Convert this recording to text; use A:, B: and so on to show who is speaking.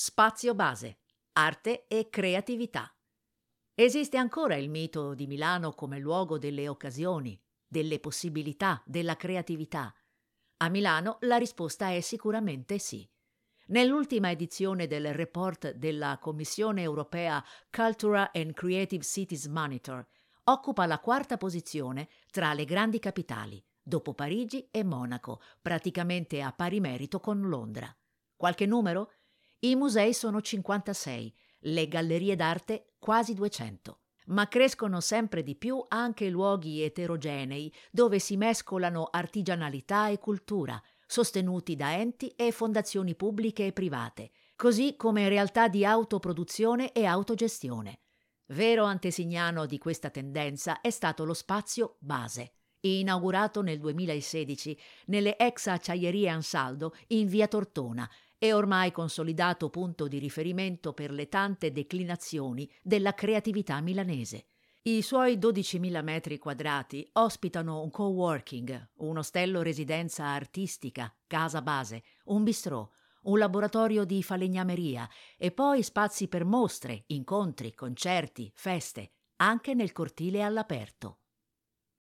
A: Spazio base, arte e creatività. Esiste ancora il mito di Milano come luogo delle occasioni, delle possibilità, della creatività. A Milano la risposta è sicuramente sì. Nell'ultima edizione del report della Commissione europea Cultural and Creative Cities Monitor occupa la quarta posizione tra le grandi capitali, dopo Parigi e Monaco, praticamente a pari merito con Londra. Qualche numero? I musei sono 56, le gallerie d'arte quasi 200. Ma crescono sempre di più anche luoghi eterogenei dove si mescolano artigianalità e cultura, sostenuti da enti e fondazioni pubbliche e private, così come realtà di autoproduzione e autogestione. Vero antesignano di questa tendenza è stato lo spazio base, inaugurato nel 2016 nelle ex acciaierie Ansaldo in via Tortona e ormai consolidato punto di riferimento per le tante declinazioni della creatività milanese. I suoi 12.000 metri quadrati ospitano un coworking, un ostello residenza artistica, casa base, un bistrò, un laboratorio di falegnameria e poi spazi per mostre, incontri, concerti, feste, anche nel cortile all'aperto.